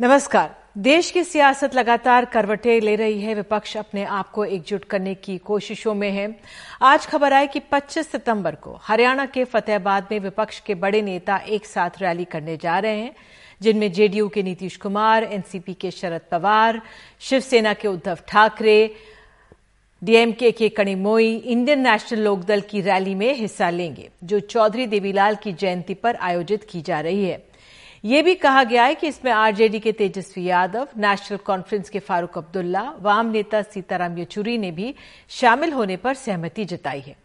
नमस्कार। देश की सियासत लगातार करवटें ले रही है। विपक्ष अपने आप को एकजुट करने की कोशिशों में है। आज खबर आई कि 25 सितंबर को हरियाणा के फतेहाबाद में विपक्ष के बड़े नेता एक साथ रैली करने जा रहे हैं, जिनमें जेडीयू के नीतीश कुमार, एनसीपी के शरद पवार, शिवसेना के उद्धव ठाकरे, डीएमके के कणिमोई इंडियन नेशनल लोकदल की रैली में हिस्सा लेंगे, जो चौधरी देवीलाल की जयंती पर आयोजित की जा रही है। ये भी कहा गया है कि इसमें आरजेडी के तेजस्वी यादव, नेशनल कॉन्फ्रेंस के फारूक अब्दुल्ला, वाम नेता सीताराम येचुरी ने भी शामिल होने पर सहमति जताई है।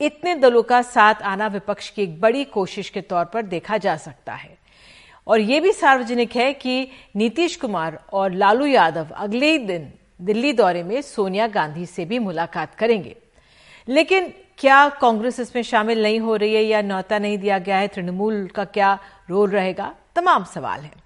इतने दलों का साथ आना विपक्ष की एक बड़ी कोशिश के तौर पर देखा जा सकता है। और ये भी सार्वजनिक है कि नीतीश कुमार और लालू यादव अगले ही दिन दिल्ली दौरे में सोनिया गांधी से भी मुलाकात करेंगे। लेकिन क्या कांग्रेस इसमें शामिल नहीं हो रही है या न्यौता नहीं दिया गया है? तृणमूल का क्या रोल रहेगा? तमाम सवाल हैं।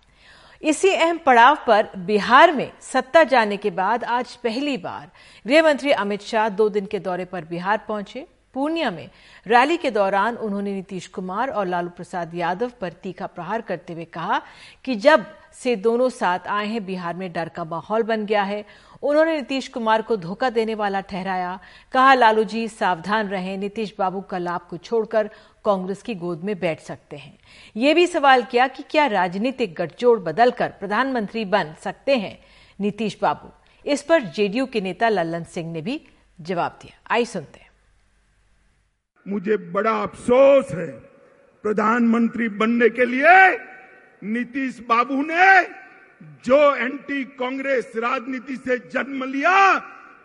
इसी अहम पड़ाव पर बिहार में सत्ता जाने के बाद आज पहली बार गृह मंत्री अमित शाह दो दिन के दौरे पर बिहार पहुँचे। पूर्णिया में रैली के दौरान उन्होंने नीतीश कुमार और लालू प्रसाद यादव पर तीखा प्रहार करते हुए कहा कि जब से दोनों साथ आए हैं, बिहार में डर का माहौल बन गया है। उन्होंने नीतीश कुमार को धोखा देने वाला ठहराया। कहा लालू जी सावधान रहें। नीतीश बाबू का लाभ को छोड़कर कांग्रेस की गोद में बैठ सकते हैं। ये भी सवाल किया कि क्या राजनीतिक गठजोड़ बदलकर प्रधानमंत्री बन सकते हैं? नीतीश बाबू, इस पर जेडीयू के नेता लल्लन सिंह ने भी जवाब दिया। आई सुनते हैं। मुझे बड़ा अफसोस है प्रधानमंत्री बनने के लिए नीतीश बाबू ने जो एंटी कांग्रेस राजनीति से जन्म लिया,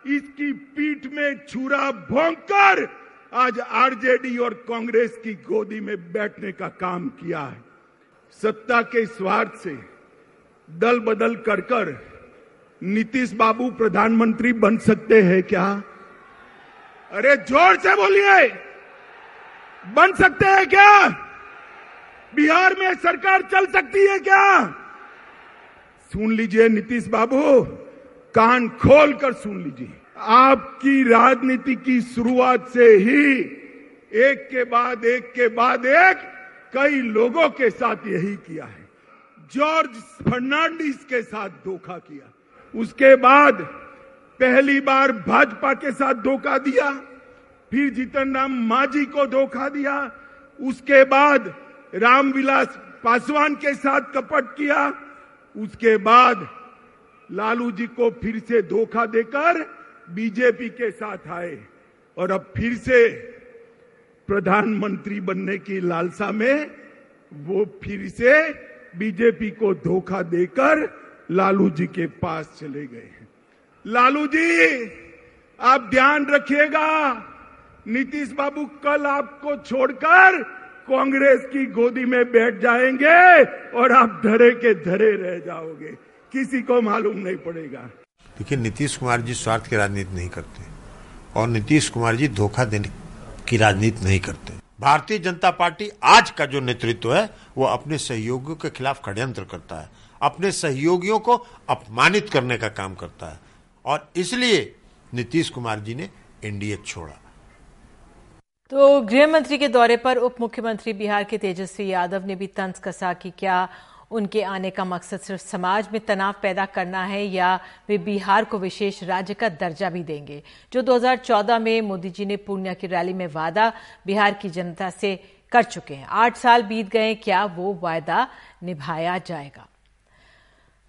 इसकी पीठ में छुरा भोंक आज आरजेडी और कांग्रेस की गोदी में बैठने का काम किया है। सत्ता के स्वार्थ से दल बदल कर कर नीतीश बाबू प्रधानमंत्री बन सकते हैं क्या? अरे ज़ोर से बोलिए। बन सकते हैं क्या? बिहार में सरकार चल सकती है क्या? सुन लीजिए नीतीश बाबू, कान खोल कर सुन लीजिए। आपकी राजनीति की शुरुआत से ही एक के बाद एक के बाद एक कई लोगों के साथ यही किया है। जॉर्ज फर्नांडिस के साथ धोखा किया। उसके बाद पहली बार भाजपा के साथ धोखा दिया। फिर जीतन राम मांझी को धोखा दिया। उसके बाद रामविलास पासवान के साथ कपट किया। उसके बाद लालू जी को फिर से धोखा देकर बीजेपी के साथ आए और अब फिर से प्रधानमंत्री बनने की लालसा में वो फिर से बीजेपी को धोखा देकर लालू जी के पास चले गए लालू जी, आप ध्यान रखिएगा, नीतीश बाबू कल आपको छोड़कर कांग्रेस की गोदी में बैठ जाएँगे और आप धरे के धरे रह जाओगे। किसी को मालूम नहीं पड़ेगा। देखिए, नीतीश कुमार जी स्वार्थ की राजनीति नहीं करते और नीतीश कुमार जी धोखा देने की राजनीति नहीं करते। भारतीय जनता पार्टी आज का जो नेतृत्व है, वो अपने सहयोगियों के खिलाफ षड्यंत्र करता है, अपने सहयोगियों को अपमानित करने का काम करता है और इसलिए नीतीश कुमार जी ने एनडीए छोड़ा। तो गृह मंत्री के दौरे पर उप मुख्यमंत्री बिहार के तेजस्वी यादव ने भी तंज कसा कि क्या उनके आने का मकसद सिर्फ़ समाज में तनाव पैदा करना है या वे बिहार को विशेष राज्य का दर्जा भी देंगे। जो 2014 में मोदी जी ने पूर्णिया की रैली में वादा बिहार की जनता से कर चुके हैं। आठ साल बीत गए, क्या वो वायदा निभाया जाएगा?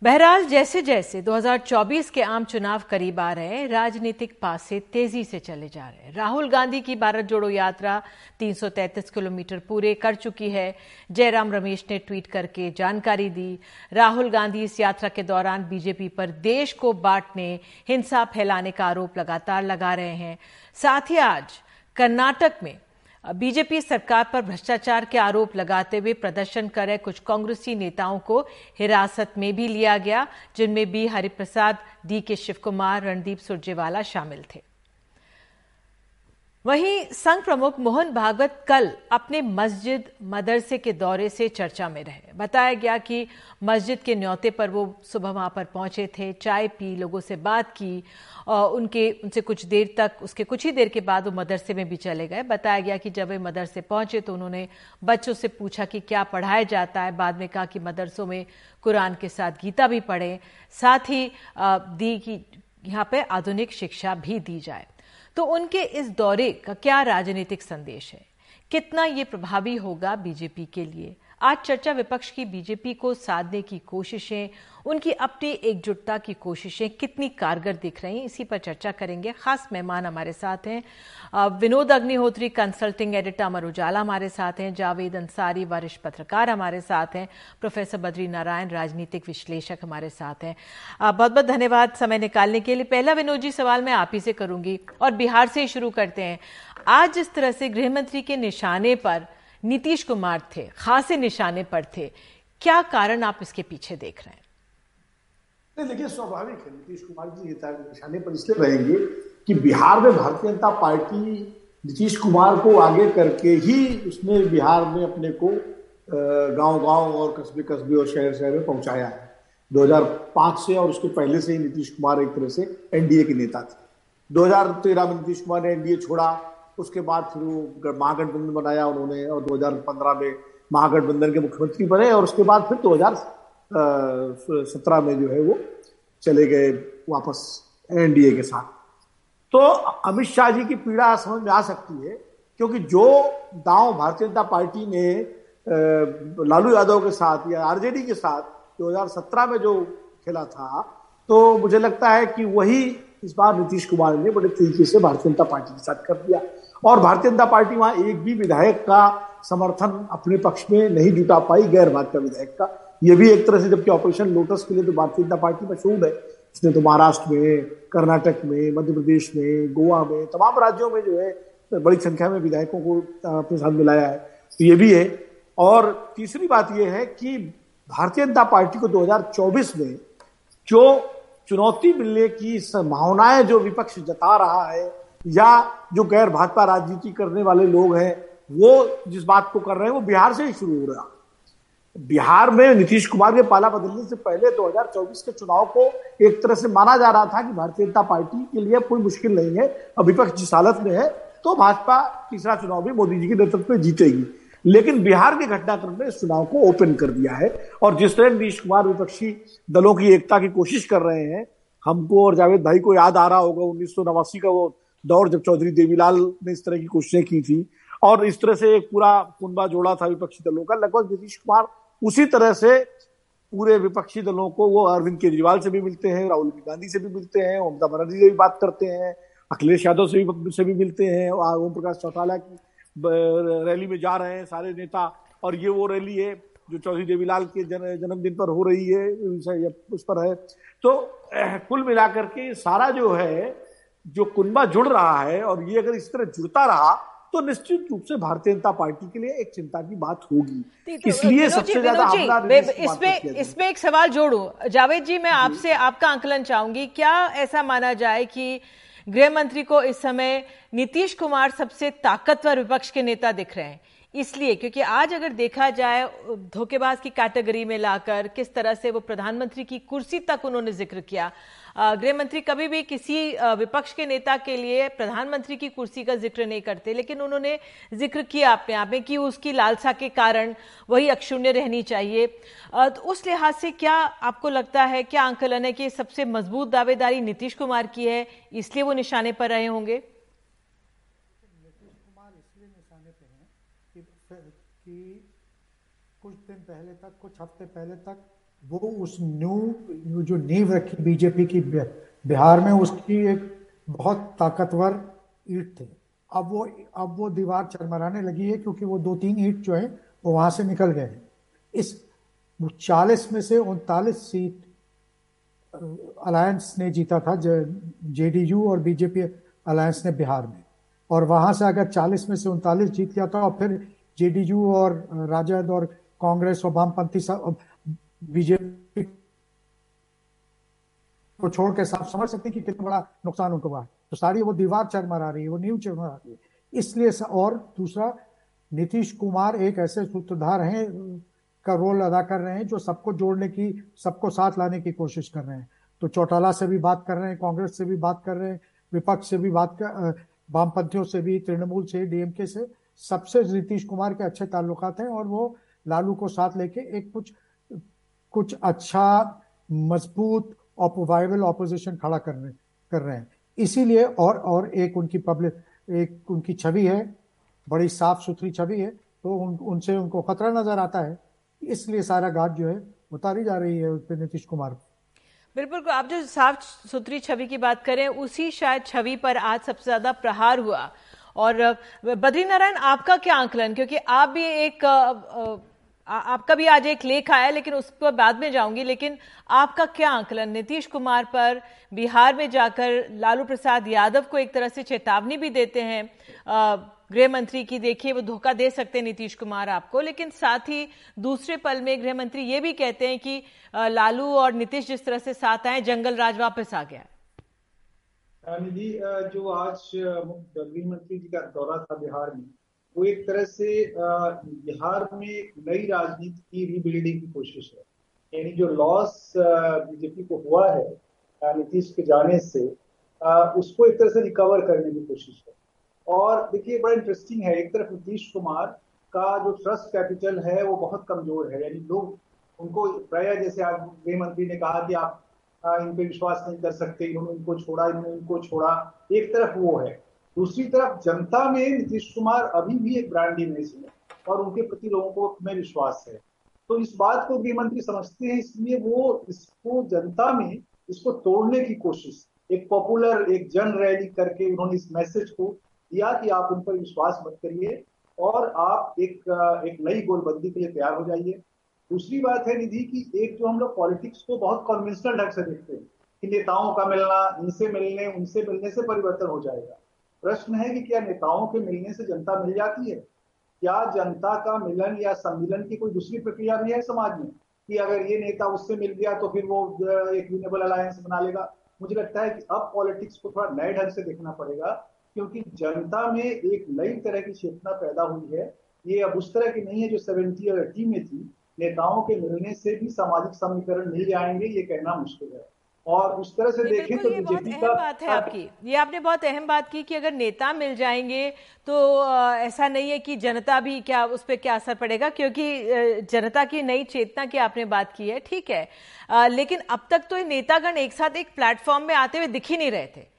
बहरहाल, जैसे जैसे 2024 के आम चुनाव करीब आ रहे हैं, राजनीतिक पासे तेज़ी से चले जा रहे हैं। राहुल गांधी की भारत जोड़ो यात्रा 333 किलोमीटर पूरे कर चुकी है। जयराम रमेश ने ट्वीट करके जानकारी दी। राहुल गांधी इस यात्रा के दौरान बीजेपी पर देश को बांटने, हिंसा फैलाने का आरोप लगातार लगा रहे हैं। साथ ही आज कर्नाटक में बीजेपी सरकार पर भ्रष्टाचार के आरोप लगाते हुए प्रदर्शन कर रहे कुछ कांग्रेसी नेताओं को हिरासत में भी लिया गया, जिनमें बी हरिप्रसाद, डी के शिव कुमार रणदीप सुरजेवाला शामिल थे। वहीं संघ प्रमुख मोहन भागवत कल अपने मस्जिद मदरसे के दौरे से चर्चा में रहे। बताया गया कि मस्जिद के न्योते पर वो सुबह वहाँ पर पहुँचे थे, चाय पी, लोगों से बात की और उनके, उनसे कुछ देर तक, उसके कुछ ही देर के बाद वो मदरसे में भी चले गए। बताया गया कि जब वे मदरसे पहुँचे तो उन्होंने बच्चों से पूछा कि क्या पढ़ाया जाता है। बाद में कहा कि मदरसों में कुरान के साथ गीता भी पढ़े, साथ ही दी कि, यहाँ पे आधुनिक शिक्षा भी दी जाए। तो उनके इस दौरे का क्या राजनीतिक संदेश है? कितना ये प्रभावी होगा बीजेपी के लिए? आज चर्चा विपक्ष की बीजेपी को साधने की कोशिशें, उनकी अपनी एकजुटता की कोशिशें कितनी कारगर दिख रही हैं, इसी पर चर्चा करेंगे। खास मेहमान हमारे साथ हैं। विनोद अग्निहोत्री कंसल्टिंग एडिटर अमर उजाला हमारे साथ हैं। जावेद अंसारी, वरिष्ठ पत्रकार हमारे साथ हैं। प्रोफेसर बद्री नारायण, राजनीतिक विश्लेषक हमारे साथ हैं। बहुत बहुत धन्यवाद समय निकालने के लिए। पहला विनोद जी, सवाल मैं आप ही से करूँगी और बिहार से ही शुरू करते हैं। आज जिस तरह से गृहमंत्री के निशाने पर नीतीश कुमार थे, खासे निशाने पर थे। क्या कारण आप इसके पीछे देख रहे हैं? नहीं, देखिए, स्वाभाविक है, नीतीश कुमार जी निशाने पर इसलिए रहेंगे कि बिहार में भारतीय जनता पार्टी नीतीश कुमार को आगे करके ही उसने बिहार में अपने को गांव-गांव और कस्बे कस्बे और शहर शहर में पहुँचाया है। 2005 से और उसके पहले से ही नीतीश कुमार एक तरह से एनडीए के नेता थे। 2013 में नीतीश कुमार ने एनडीए छोड़ा उसके बाद फिर वो महागठबंधन बनाया उन्होंने और 2015 में महागठबंधन के मुख्यमंत्री बने और उसके बाद फिर 2017 में जो है वो चले गए वापस एनडीए के साथ। तो अमित शाह जी की पीड़ा समझ में आ सकती है, क्योंकि जो दांव भारतीय जनता पार्टी ने लालू यादव के साथ या आरजेडी के साथ 2017 में जो खेला था तो मुझे लगता है कि वही इस बार नीतीश कुमार ने बड़े तरीके से भारतीय जनता पार्टी के साथ कर दिया। और भारतीय जनता पार्टी वहाँ एक भी विधायक का समर्थन अपने पक्ष में नहीं जुटा पाई गैर भाजपा विधायक का। ये भी एक तरह से जबकि ऑपरेशन लोटस के लिए तो भारतीय जनता पार्टी मशहूर है। इसने तो महाराष्ट्र में, कर्नाटक में मध्य प्रदेश में, गोवा में, तमाम राज्यों में जो है, बड़ी संख्या में विधायकों को अपने साथ मिलाया है। तो ये भी है। और तीसरी बात यह है कि भारतीय जनता पार्टी को 2024 में जो चुनौती मिलने की संभावनाएँ जो विपक्ष जता रहा है या जो गैर भाजपा राजनीति करने वाले लोग हैं, वो जिस बात को कर रहे हैं, वो बिहार से ही शुरू हो रहा बिहार में नीतीश कुमार के पाला बदलने से पहले 2024 के चुनाव को एक तरह से माना जा रहा था कि भारतीय जनता पार्टी के लिए कोई मुश्किल नहीं है और विपक्ष जिस हालत में है तो भाजपा तीसरा चुनाव भी मोदी जी के नेतृत्व में जीतेगी। लेकिन बिहार के घटनाक्रम ने इस चुनाव को ओपन कर दिया है और जिस तरह नीतीश कुमार विपक्षी दलों की एकता की कोशिश कर रहे हैं, हमको और जावेद भाई को याद आ रहा होगा, उन्नीस सौ नवासी का वो दौर जब चौधरी देवीलाल ने इस तरह की कोशिशें की थी और इस तरह से एक पूरा कुंबा जोड़ा था विपक्षी दलों का लगभग नीतीश कुमार उसी तरह से पूरे विपक्षी दलों को वो अरविंद केजरीवाल से भी मिलते हैं राहुल गांधी से भी मिलते हैं ममता बनर्जी से भी बात करते हैं अखिलेश यादव से भी से भी मिलते हैं ओम प्रकाश चौटाला की रैली में जा रहे हैं सारे नेता और ये वो रैली है जो चौधरी देवीलाल के जन, जन्मदिन पर हो रही है उस पर है। तो कुल मिलाकर के सारा जो है जो कुनबा जुड़ रहा है और ये अगर इस तरह जुड़ता रहा तो निश्चित रूप से भारतीय जनता पार्टी के लिए एक चिंता की बात होगी। इसलिए सबसे ज़्यादा इसमें इसमें एक सवाल जोड़ू। जावेद जी मैं आपसे आपका आंकलन चाहूँगी। क्या ऐसा माना जाए कि गृह मंत्री को इस समय नीतीश कुमार सबसे ताकतवर विपक्ष के नेता दिख रहे हैं? इसलिए, क्योंकि आज अगर देखा जाए, धोखेबाज की कैटेगरी में लाकर किस तरह से वो प्रधानमंत्री की कुर्सी तक उन्होंने ज़िक्र किया। गृह मंत्री कभी भी किसी विपक्ष के नेता के लिए प्रधानमंत्री की कुर्सी का ज़िक्र नहीं करते, लेकिन उन्होंने ज़िक्र किया अपने आप में कि उसकी लालसा के कारण वही अक्षुण्य रहनी चाहिए। तो उस लिहाज से क्या आपको लगता है, क्या आंकलन है कि सबसे मज़बूत दावेदारी नीतीश कुमार की है, इसलिए वो निशाने पर रहे होंगे? कि कुछ दिन पहले तक, कुछ हफ़्ते पहले तक, वो उस न्यू जो नींव रखी बीजेपी की बिहार में, उसकी एक बहुत ताकतवर ईट थी। अब वो अब वो दीवार चरमराने लगी है, क्योंकि वो दो तीन ईट जो है, वो वहाँ से निकल गए हैं। इस चालीस में से उनतालीस सीट अलायंस ने जीता था जेडीयू और बीजेपी अलायंस ने बिहार में। और वहाँ से अगर 40 में से उनतालीस जीत गया और फिर जेडीयू और राजद और कांग्रेस और वामपंथी बीजेपी को छोड़ के साफ़ समझ सकते हैं कि कितना बड़ा नुकसान उनको हुआ तो सारी वो दीवार चरमरा रही है, वो न्यू चरमरा रही है। इसलिए और दूसरा, नीतीश कुमार एक ऐसे सूत्रधार हैं, का रोल अदा कर रहे हैं, जो सबको जोड़ने की, सबको साथ लाने की कोशिश कर रहे हैं। तो चौटाला से भी बात कर रहे हैं, कांग्रेस से भी बात कर रहे हैं, विपक्ष से भी बात कर वामपंथियों से भी तृणमूल से डीएमके से सबसे नीतीश कुमार के अच्छे ताल्लुकात हैं और वो लालू को साथ लेके एक कुछ कुछ अच्छा मज़बूत वायबल ऑपोजिशन खड़ा करने कर रहे हैं। इसीलिए और और एक उनकी पब्लिक एक उनकी छवि है बड़ी साफ़ सुथरी छवि है तो उन, उनसे उनको खतरा नज़र आता है। इसलिए सारा घाट जो है उतारी जा रही है उस पर नीतीश कुमार। बिल्कुल आप जो साफ़ सुथरी छवि की बात करें, उसी शायद छवि पर आज सबसे ज़्यादा प्रहार हुआ। और बद्री नारायण आपका क्या आंकलन? क्योंकि आप भी एक आपका भी आज एक लेख आया, लेकिन उस पर बाद में जाऊँगी। लेकिन आपका क्या आंकलन? नीतीश कुमार पर बिहार में जाकर लालू प्रसाद यादव को एक तरह से चेतावनी भी देते हैं। गृह मंत्री की देखिए, वो धोखा दे सकते हैं नीतीश कुमार आपको, लेकिन साथ ही दूसरे पल में गृह मंत्री ये भी कहते हैं कि लालू और नीतीश जिस तरह से साथ आए, जंगल राज वापस आ गया। निधि जो आज गृह मंत्री जी का दौरा था बिहार में, वो एक तरह से बिहार में नई राजनीति की रीबिल्डिंग की कोशिश है। यानी जो लॉस बीजेपी को हुआ है नीतीश के जाने से उसको एक तरह से रिकवर करने की कोशिश है। और देखिए, बड़ा इंटरेस्टिंग है। एक तरफ़ नीतीश कुमार का जो ट्रस्ट कैपिटल है, वो बहुत कमज़ोर है। यानी लोग, उनको प्राय जैसे आज गृह मंत्री ने कहा कि आप इन पे विश्वास नहीं कर सकते। इन्होंने इनको छोड़ा, इन्होंने इनको छोड़ा। एक तरफ़ वो है। दूसरी तरफ़ जनता में नीतीश कुमार अभी भी एक ब्रांड इमेज है और उनके प्रति लोगों को में विश्वास है। तो इस बात को गृह मंत्री समझते हैं, इसलिए वो इसको जनता में इसको तोड़ने की कोशिश, एक पॉपुलर एक जन रैली करके उन्होंने इस मैसेज को दिया कि आप उन पर विश्वास मत करिए और आप एक एक नई गोलबंदी के लिए तैयार हो जाइए। दूसरी बात है निधि कि एक जो हम लोग पॉलिटिक्स को बहुत कन्वेंशनल ढंग से देखते हैं कि नेताओं का मिलना, इनसे मिलने, उनसे मिलने से परिवर्तन हो जाएगा। प्रश्न है कि क्या नेताओं के मिलने से जनता मिल जाती है? क्या जनता का मिलन या सम्मिलन की कोई दूसरी प्रक्रिया भी है समाज में? कि अगर ये नेता उससे मिल गया तो फिर वो एक यूनेबल अलायंस बना लेगा। मुझे लगता है कि अब पॉलिटिक्स को थोड़ा नए ढंग से देखना पड़ेगा क्योंकि जनता में एक नई तरह की चेतना पैदा हुई है। ये अब उस तरह की नहीं है जो सेवेंटी और एटी में थी। नेताओं के मिलने से भी सामाजिक समीकरण मिल जाएँगे ये कहना मुश्किल है। और उस तरह से देखें तो बीजेपी का बात है आपकी। ये आपने बहुत अहम बात की कि अगर नेता मिल जाएँगे तो ऐसा नहीं है कि जनता भी क्या उस पर क्या असर पड़ेगा क्योंकि जनता की नई चेतना की आपने बात की है ठीक है। लेकिन अब तक तो नेतागण एक साथ एक प्लेटफॉर्म में आते हुए दिख ही नहीं रहे थे।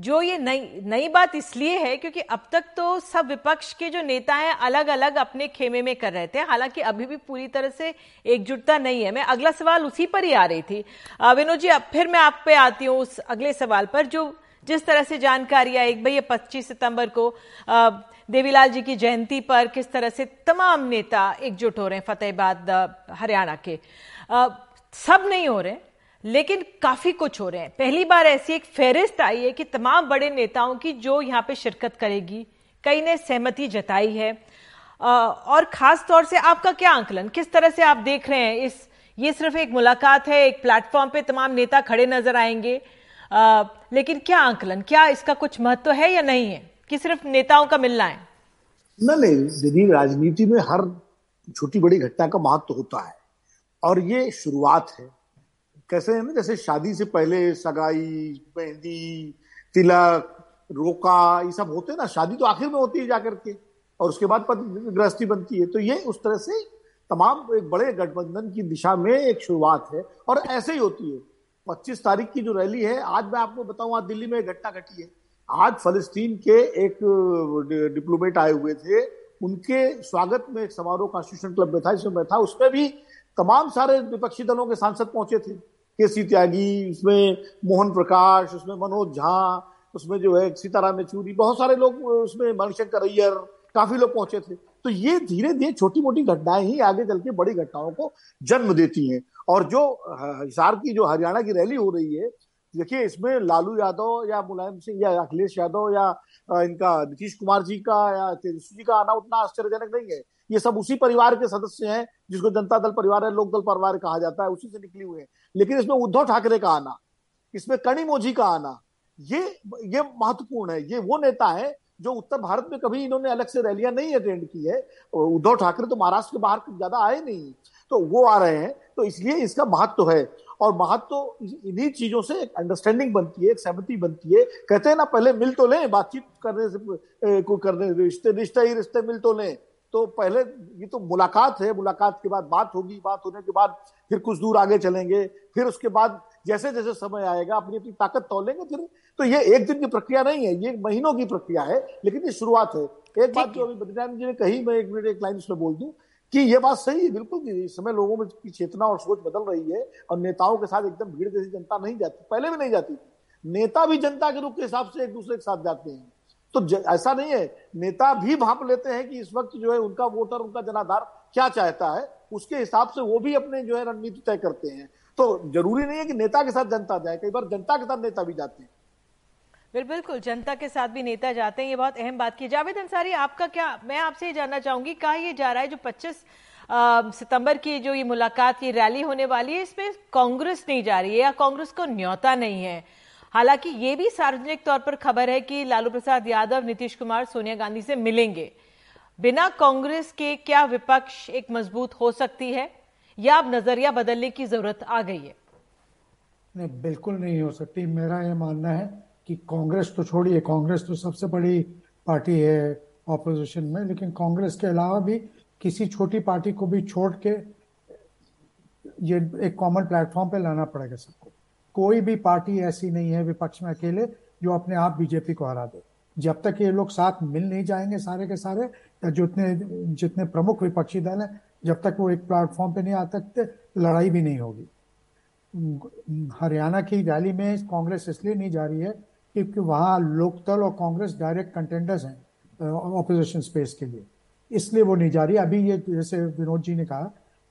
जो ये नई नई बात इसलिए है क्योंकि अब तक तो सब विपक्ष के जो नेता हैं अलग अलग अपने खेमे में कर रहे थे, हालाँकि अभी भी पूरी तरह से एकजुटता नहीं है। मैं अगला सवाल उसी पर ही आ रही थी। विनोद जी, अब फिर मैं आप पे आती हूँ उस अगले सवाल पर, जो जिस तरह से जानकारी आई भाई पच्चीस सितंबर को देवीलाल जी की जयंती पर किस तरह से तमाम नेता एकजुट हो रहे हैं फतेहबाद हरियाणा के। सब नहीं हो रहे लेकिन काफ़ी कुछ हो रहे हैं। पहली बार ऐसी एक फेरिस्त आई है कि तमाम बड़े नेताओं की जो यहाँ पे शिरकत करेगी कई ने सहमति जताई है। और खास तौर से आपका क्या आंकलन? किस तरह से आप देख रहे हैं इस ये सिर्फ़ एक मुलाकात है एक प्लेटफॉर्म पे तमाम नेता खड़े नज़र आएँगे। आ, लेकिन क्या आंकलन? क्या इसका कुछ महत्व है या नहीं है? कि सिर्फ़ नेताओं का मिलना है? नहीं दीदी राजनीति में हर छोटी बड़ी घटना का महत्व होता है। और ये शुरुआत है। कैसे है? ना जैसे शादी से पहले सगाई, मेहंदी, तिलक, रोका, ये सब होते हैं ना, शादी तो आखिर में होती है जाकर के, और उसके बाद गृहस्थी बनती है। तो ये उस तरह से तमाम एक बड़े गठबंधन की दिशा में एक शुरुआत है, और ऐसे ही होती है। पच्चीस तारीख की जो रैली है, आज मैं आपको बताऊँ, आज दिल्ली में एक घटना घटी है। आज फलस्तीन के एक डिप्लोमेट आए हुए थे। उनके स्वागत में एक समारोह कॉन्स्टिट्यूशन क्लब में था, जिसमें मैं था। उसमें भी तमाम सारे विपक्षी दलों के सांसद पहुँचे थे। केसी त्यागी, उसमें मोहन प्रकाश, उसमें मनोज झा, उसमें जो है सीताराम येचूरी, बहुत सारे लोग, उसमें मणिशंकर अय्यर, काफ़ी लोग पहुँचे थे। तो ये धीरे धीरे छोटी मोटी घटनाएँ ही आगे चल के बड़ी घटनाओं को जन्म देती हैं। और जो हिसार की जो हरियाणा की रैली हो रही है, देखिए, इसमें लालू यादव या मुलायम सिंह या अखिलेश यादव या इनका नीतीश कुमार जी का या तेजस्वी जी का आना उतना आश्चर्यजनक नहीं है। ये सब उसी परिवार के सदस्य हैं, जिसको जनता दल परिवार है लोक दल परिवार कहा जाता है, उसी से निकली हुए हैं। लेकिन इसमें उद्धव ठाकरे का आना, इसमें कणी मोजी का आना, ये ये महत्वपूर्ण है। ये वो नेता है जो उत्तर भारत में कभी इन्होंने अलग से रैलियाँ नहीं अटेंड की है। उद्धव ठाकरे तो महाराष्ट्र के बाहर ज़्यादा आए नहीं तो वो आ रहे हैं तो इसलिए इसका महत्व तो है। और महत्व तो इन्हीं चीज़ों से एक अंडरस्टैंडिंग बनती है, एक सहमति बनती है। कहते हैं ना, पहले मिल तो लें, बातचीत करने से को करने, रिश्ते रिश्ते ही रिश्ते मिल तो लें। तो पहले ये तो मुलाकात है मुलाकात के बाद बात होगी बात होने के बाद फिर कुछ दूर आगे चलेंगे फिर उसके बाद जैसे जैसे समय आएगा अपनी अपनी ताकत तोलेंगे फिर तो ये एक दिन की प्रक्रिया नहीं है ये महीनों की प्रक्रिया है लेकिन ये शुरुआत है। एक बात जो अभी बद्रीनारायण जी ने कही मैं एक मिनट एक लाइन उसमें बोल दूँ कि ये बात सही है बिल्कुल इस समय लोगों में की चेतना और सोच बदल रही है और नेताओं के साथ एकदम भीड़ जैसी जनता नहीं जाती पहले भी नहीं जाती थी। नेता भी जनता के रूप के हिसाब से एक दूसरे के साथ जाते हैं। तो ऐसा नहीं है। नेता भी भाप लेते हैं कि इस वक्त जो है उनका वोटर उनका जनाधार क्या चाहता है, उसके हिसाब से वो भी अपने जो है रणनीति तय करते हैं। तो ज़रूरी नहीं है कि नेता के साथ जनता जाए, कई बार जनता के साथ नेता भी जाते हैं। बिल्कुल, जनता के साथ भी नेता जाते हैं, ये बहुत अहम बात की। जावेद अंसारी, आपका क्या, मैं आपसे ये जानना चाहूँगी, कहा ये जा रहा है जो 25 सितंबर की जो ये मुलाकात की रैली होने वाली है इसमें कांग्रेस नहीं जा रही है या कांग्रेस को न्योता नहीं है? हालाँकि ये भी सार्वजनिक तौर पर खबर है कि लालू प्रसाद यादव, नीतीश कुमार, सोनिया गांधी से मिलेंगे। बिना कांग्रेस के क्या विपक्ष एक मज़बूत हो सकती है? या अब नज़रिया बदलने की ज़रूरत आ गई है? नहीं, बिल्कुल नहीं हो सकती। मेरा यह मानना है कि कांग्रेस तो छोड़िए, कांग्रेस तो सबसे बड़ी पार्टी है ऑपोजिशन में, लेकिन कांग्रेस के अलावा भी किसी छोटी पार्टी को भी छोड़ के ये एक कॉमन प्लेटफॉर्म पे लाना पड़ेगा सबको। कोई भी पार्टी ऐसी नहीं है विपक्ष में अकेले जो अपने आप बीजेपी को हरा दे। जब तक ये लोग साथ मिल नहीं जाएँगे सारे के सारे, या जितने जितने प्रमुख विपक्षी दल हैं, जब तक वो एक प्लेटफॉर्म पे नहीं आ सकते, लड़ाई भी नहीं होगी। हरियाणा की रैली में कांग्रेस इसलिए नहीं जा रही है क्योंकि वहाँ लोकदल और कांग्रेस डायरेक्ट कंटेंडर्स हैं ऑपोजिशन स्पेस के लिए। इसलिए वो नहीं जा रही। अभी ये जैसे विनोद जी ने कहा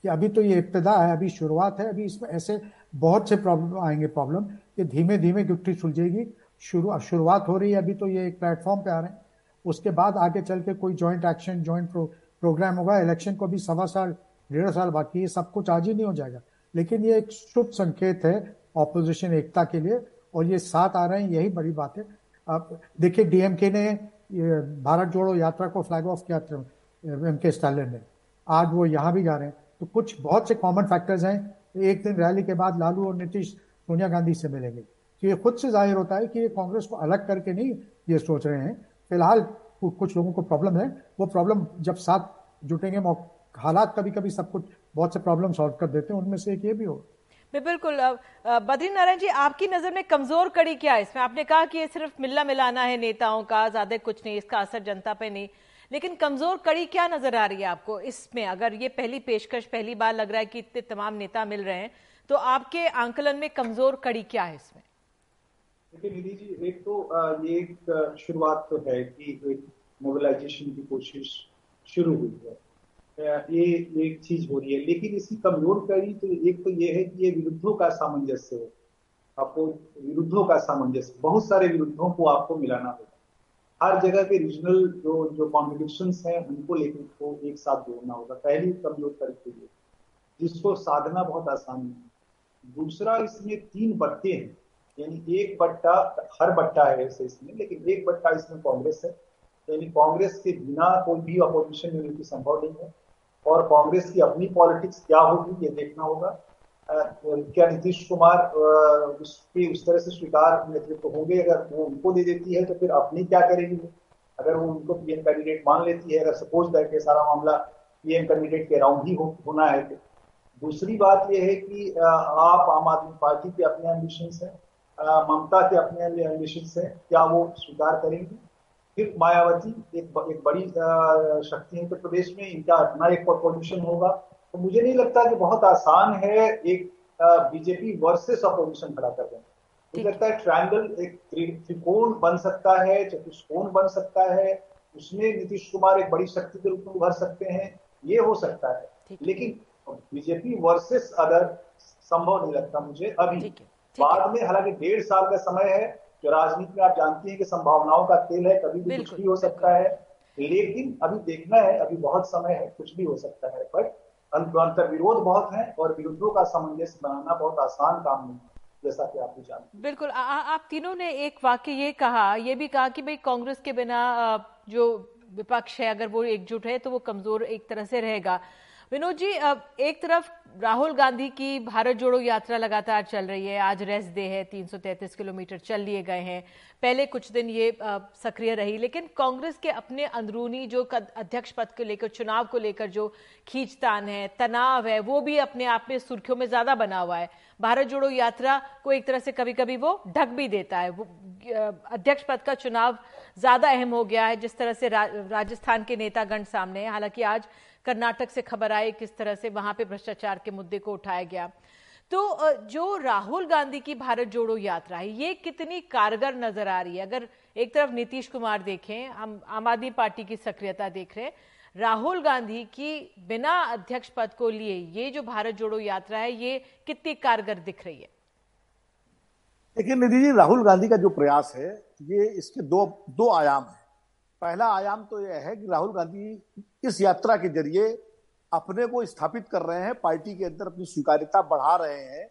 कि अभी तो ये इब्तदा है, अभी शुरुआत है, अभी इसमें ऐसे बहुत से प्रॉब्लम आएँगे प्रॉब्लम ये धीमे धीमे गुट्टी सुलझेगी। शुरू, शुरुआत हो रही है अभी तो ये एक प्लेटफॉर्म पे आ रहे हैं। उसके बाद आगे चल के कोई ज्वाइंट एक्शन ज्वाइंट प्रोग्राम होगा। इलेक्शन को भी सवा साल, डेढ़ साल बाकी है। सब कुछ आज ही नहीं हो जाएगा। लेकिन ये एक शुभ संकेत है ऑपोजिशन एकता के लिए और ये साथ आ रहे हैं। यही बड़ी बात है। आप देखिए डीएमके ने भारत जोड़ो यात्रा को फ्लैग ऑफ़ किया एम के स्टालिन ने। आज वो यहाँ भी जा रहे हैं। तो कुछ बहुत से कॉमन फैक्टर्स हैं। एक दिन रैली के बाद लालू और नीतीश सोनिया गांधी से मिलेंगे। तो ये खुद से ज़ाहिर होता है कि ये कांग्रेस को अलग करके नहीं ये सोच रहे हैं। फ़िलहाल कुछ लोगों को प्रॉब्लम है। वो प्रॉब्लम जब साथ जुटेंगे हालात कभी कभी सब कुछ बहुत से प्रॉब्लम सॉल्व कर देते हैं, उनमें से एक ये भी हो। बिल्कुल बद्री नारायण जी, आपकी नज़र में कमज़ोर कड़ी क्या है? इसमें आपने कहा कि ये सिर्फ़ मिलना मिलाना है नेताओं का, ज़्यादा कुछ नहीं, इसका असर जनता पे नहीं। लेकिन कमज़ोर कड़ी क्या नज़र आ रही है आपको? इसमें अगर ये पहली पेशकश, पहली बार लग रहा है कि इतने तमाम नेता मिल रहे हैं तो आपके आंकलन में कमज़ोर कड़ी क्या है इसमें? देखिए, निधि जी, एक तो ये एक शुरुआत तो है कि एक मोबिलाइजेशन की कोशिश शुरू हुई है। ये एक चीज़ हो रही है। लेकिन इसकी कमज़ोर कड़ी तो एक तो ये है कि ये विरुद्धों का सामंजस्य है। आपको विरुद्धों का सामंजस्य, बहुत सारे विरुद्धों को आपको मिलाना होगा। हर जगह के रीजनल जो जो कॉन्ट्रिब्यूशन हैं, उनको लेकर को एक साथ जोड़ना होगा, पहली कमज़ोर कड़ी के लिए, जिसको साधना बहुत आसान है। दूसरा, इसमें तीन बट्टे हैं, यानी एक बट्टा, हर बट्टा है ऐसे इसमें, लेकिन एक बट्टा इसमें कांग्रेस है, यानी कांग्रेस के बिना कोई भी अपोजिशन यूनिटी संभव नहीं है, और कांग्रेस की अपनी पॉलिटिक्स क्या होगी, ये देखना होगा। क्या नीतीश कुमार उसकी उस तरह से स्वीकार नेतृत्व होंगे अगर वो उनको दे देती है तो फिर अपनी क्या करेगी अगर वो उनको पीएम कैंडिडेट मान लेती है अगर सपोज़ दैट के सारा मामला पीएम कैंडिडेट के राउंड ही हो, होना है तो दूसरी बात यह है कि आप आम आदमी पार्टी के अपने एम्बिशन है ममता के अपने एम्बिशन है क्या वो स्वीकार करेंगी? फिर मायावती एक एक बड़ी शक्ति है उत्तर प्रदेश में इनका अपना एक पॉल्यूशन होगा तो मुझे नहीं लगता कि बहुत आसान है एक बीजेपी वर्सेस अपोजिशन खड़ा कर देना मुझे लगता है ट्रायंगल एक त्रिकोण बन सकता है चतुष्कोण बन सकता है उसमें नीतीश कुमार एक बड़ी शक्ति के रूप में उभर सकते हैं ये हो सकता है। लेकिन बीजेपी वर्सेस अदर संभव नहीं लगता मुझे अभी। बाद में हालाँकि डेढ़ साल का समय है जो राजनीति में आप जानती हैं कि संभावनाओं का खेल है कभी भी कुछ भी हो सकता है। लेकिन अभी देखना है अभी बहुत समय है कुछ भी हो सकता है बट अंतर विरोध बहुत है और विरोधों का सामंजस्य बनाना बहुत आसान काम नहीं है जैसा कि आप भी बिल्कुल आ, आप तीनों ने एक वाक्य ये कहा ये भी कहा कि भाई कांग्रेस के बिना जो विपक्ष है अगर वो एकजुट है तो वो कमज़ोर एक तरह से रहेगा। विनोद जी एक तरफ़ राहुल गांधी की भारत जोड़ो यात्रा लगातार चल रही है। आज रेस्ट डे है 333 किलोमीटर चल लिए गए हैं। पहले कुछ दिन ये सक्रिय रही लेकिन कांग्रेस के अपने अंदरूनी जो अध्यक्ष पद को लेकर चुनाव को लेकर जो खींचतान है तनाव है वो भी अपने आप में सुर्खियों में ज़्यादा बना हुआ है। भारत जोड़ो यात्रा को एक तरह से कभी कभी वो ढक भी देता है। वो अध्यक्ष पद का चुनाव ज़्यादा अहम हो गया है जिस तरह से रा, राजस्थान के नेतागण सामने है। हालाँकि आज कर्नाटक से खबर आई किस तरह से वहाँ पे भ्रष्टाचार के मुद्दे को उठाया गया। तो जो राहुल गांधी की भारत जोड़ो यात्रा है, ये कितनी कारगर नज़र आ रही है? अगर एक तरफ़ नीतीश कुमार देखें, हम आम आदमी पार्टी की सक्रियता देख रहे हैं। राहुल गांधी की बिना अध्यक्ष पद को लिए ये जो भारत जोड़ो यात्रा है, ये कितनी कारगर दिख रही है? देखिए निधि जी, राहुल गांधी का जो प्रयास है, ये इसके दो दो आयाम है। पहला आयाम तो यह है कि राहुल गांधी इस यात्रा के ज़रिए अपने को स्थापित कर रहे हैं, पार्टी के अंदर अपनी स्वीकार्यता बढ़ा रहे हैं